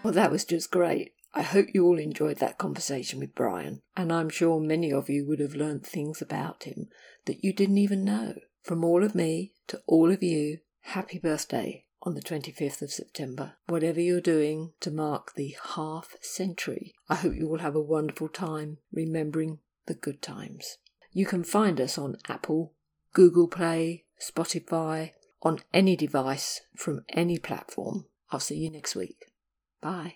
Well, that was just great. I hope you all enjoyed that conversation with Brian, and I'm sure many of you would have learnt things about him that you didn't even know. From all of me to all of you, happy birthday on the 25th of September. Whatever you're doing to mark the half century, I hope you will have a wonderful time remembering the good times. You can find us on Apple, Google Play, Spotify, on any device from any platform. I'll see you next week. Bye.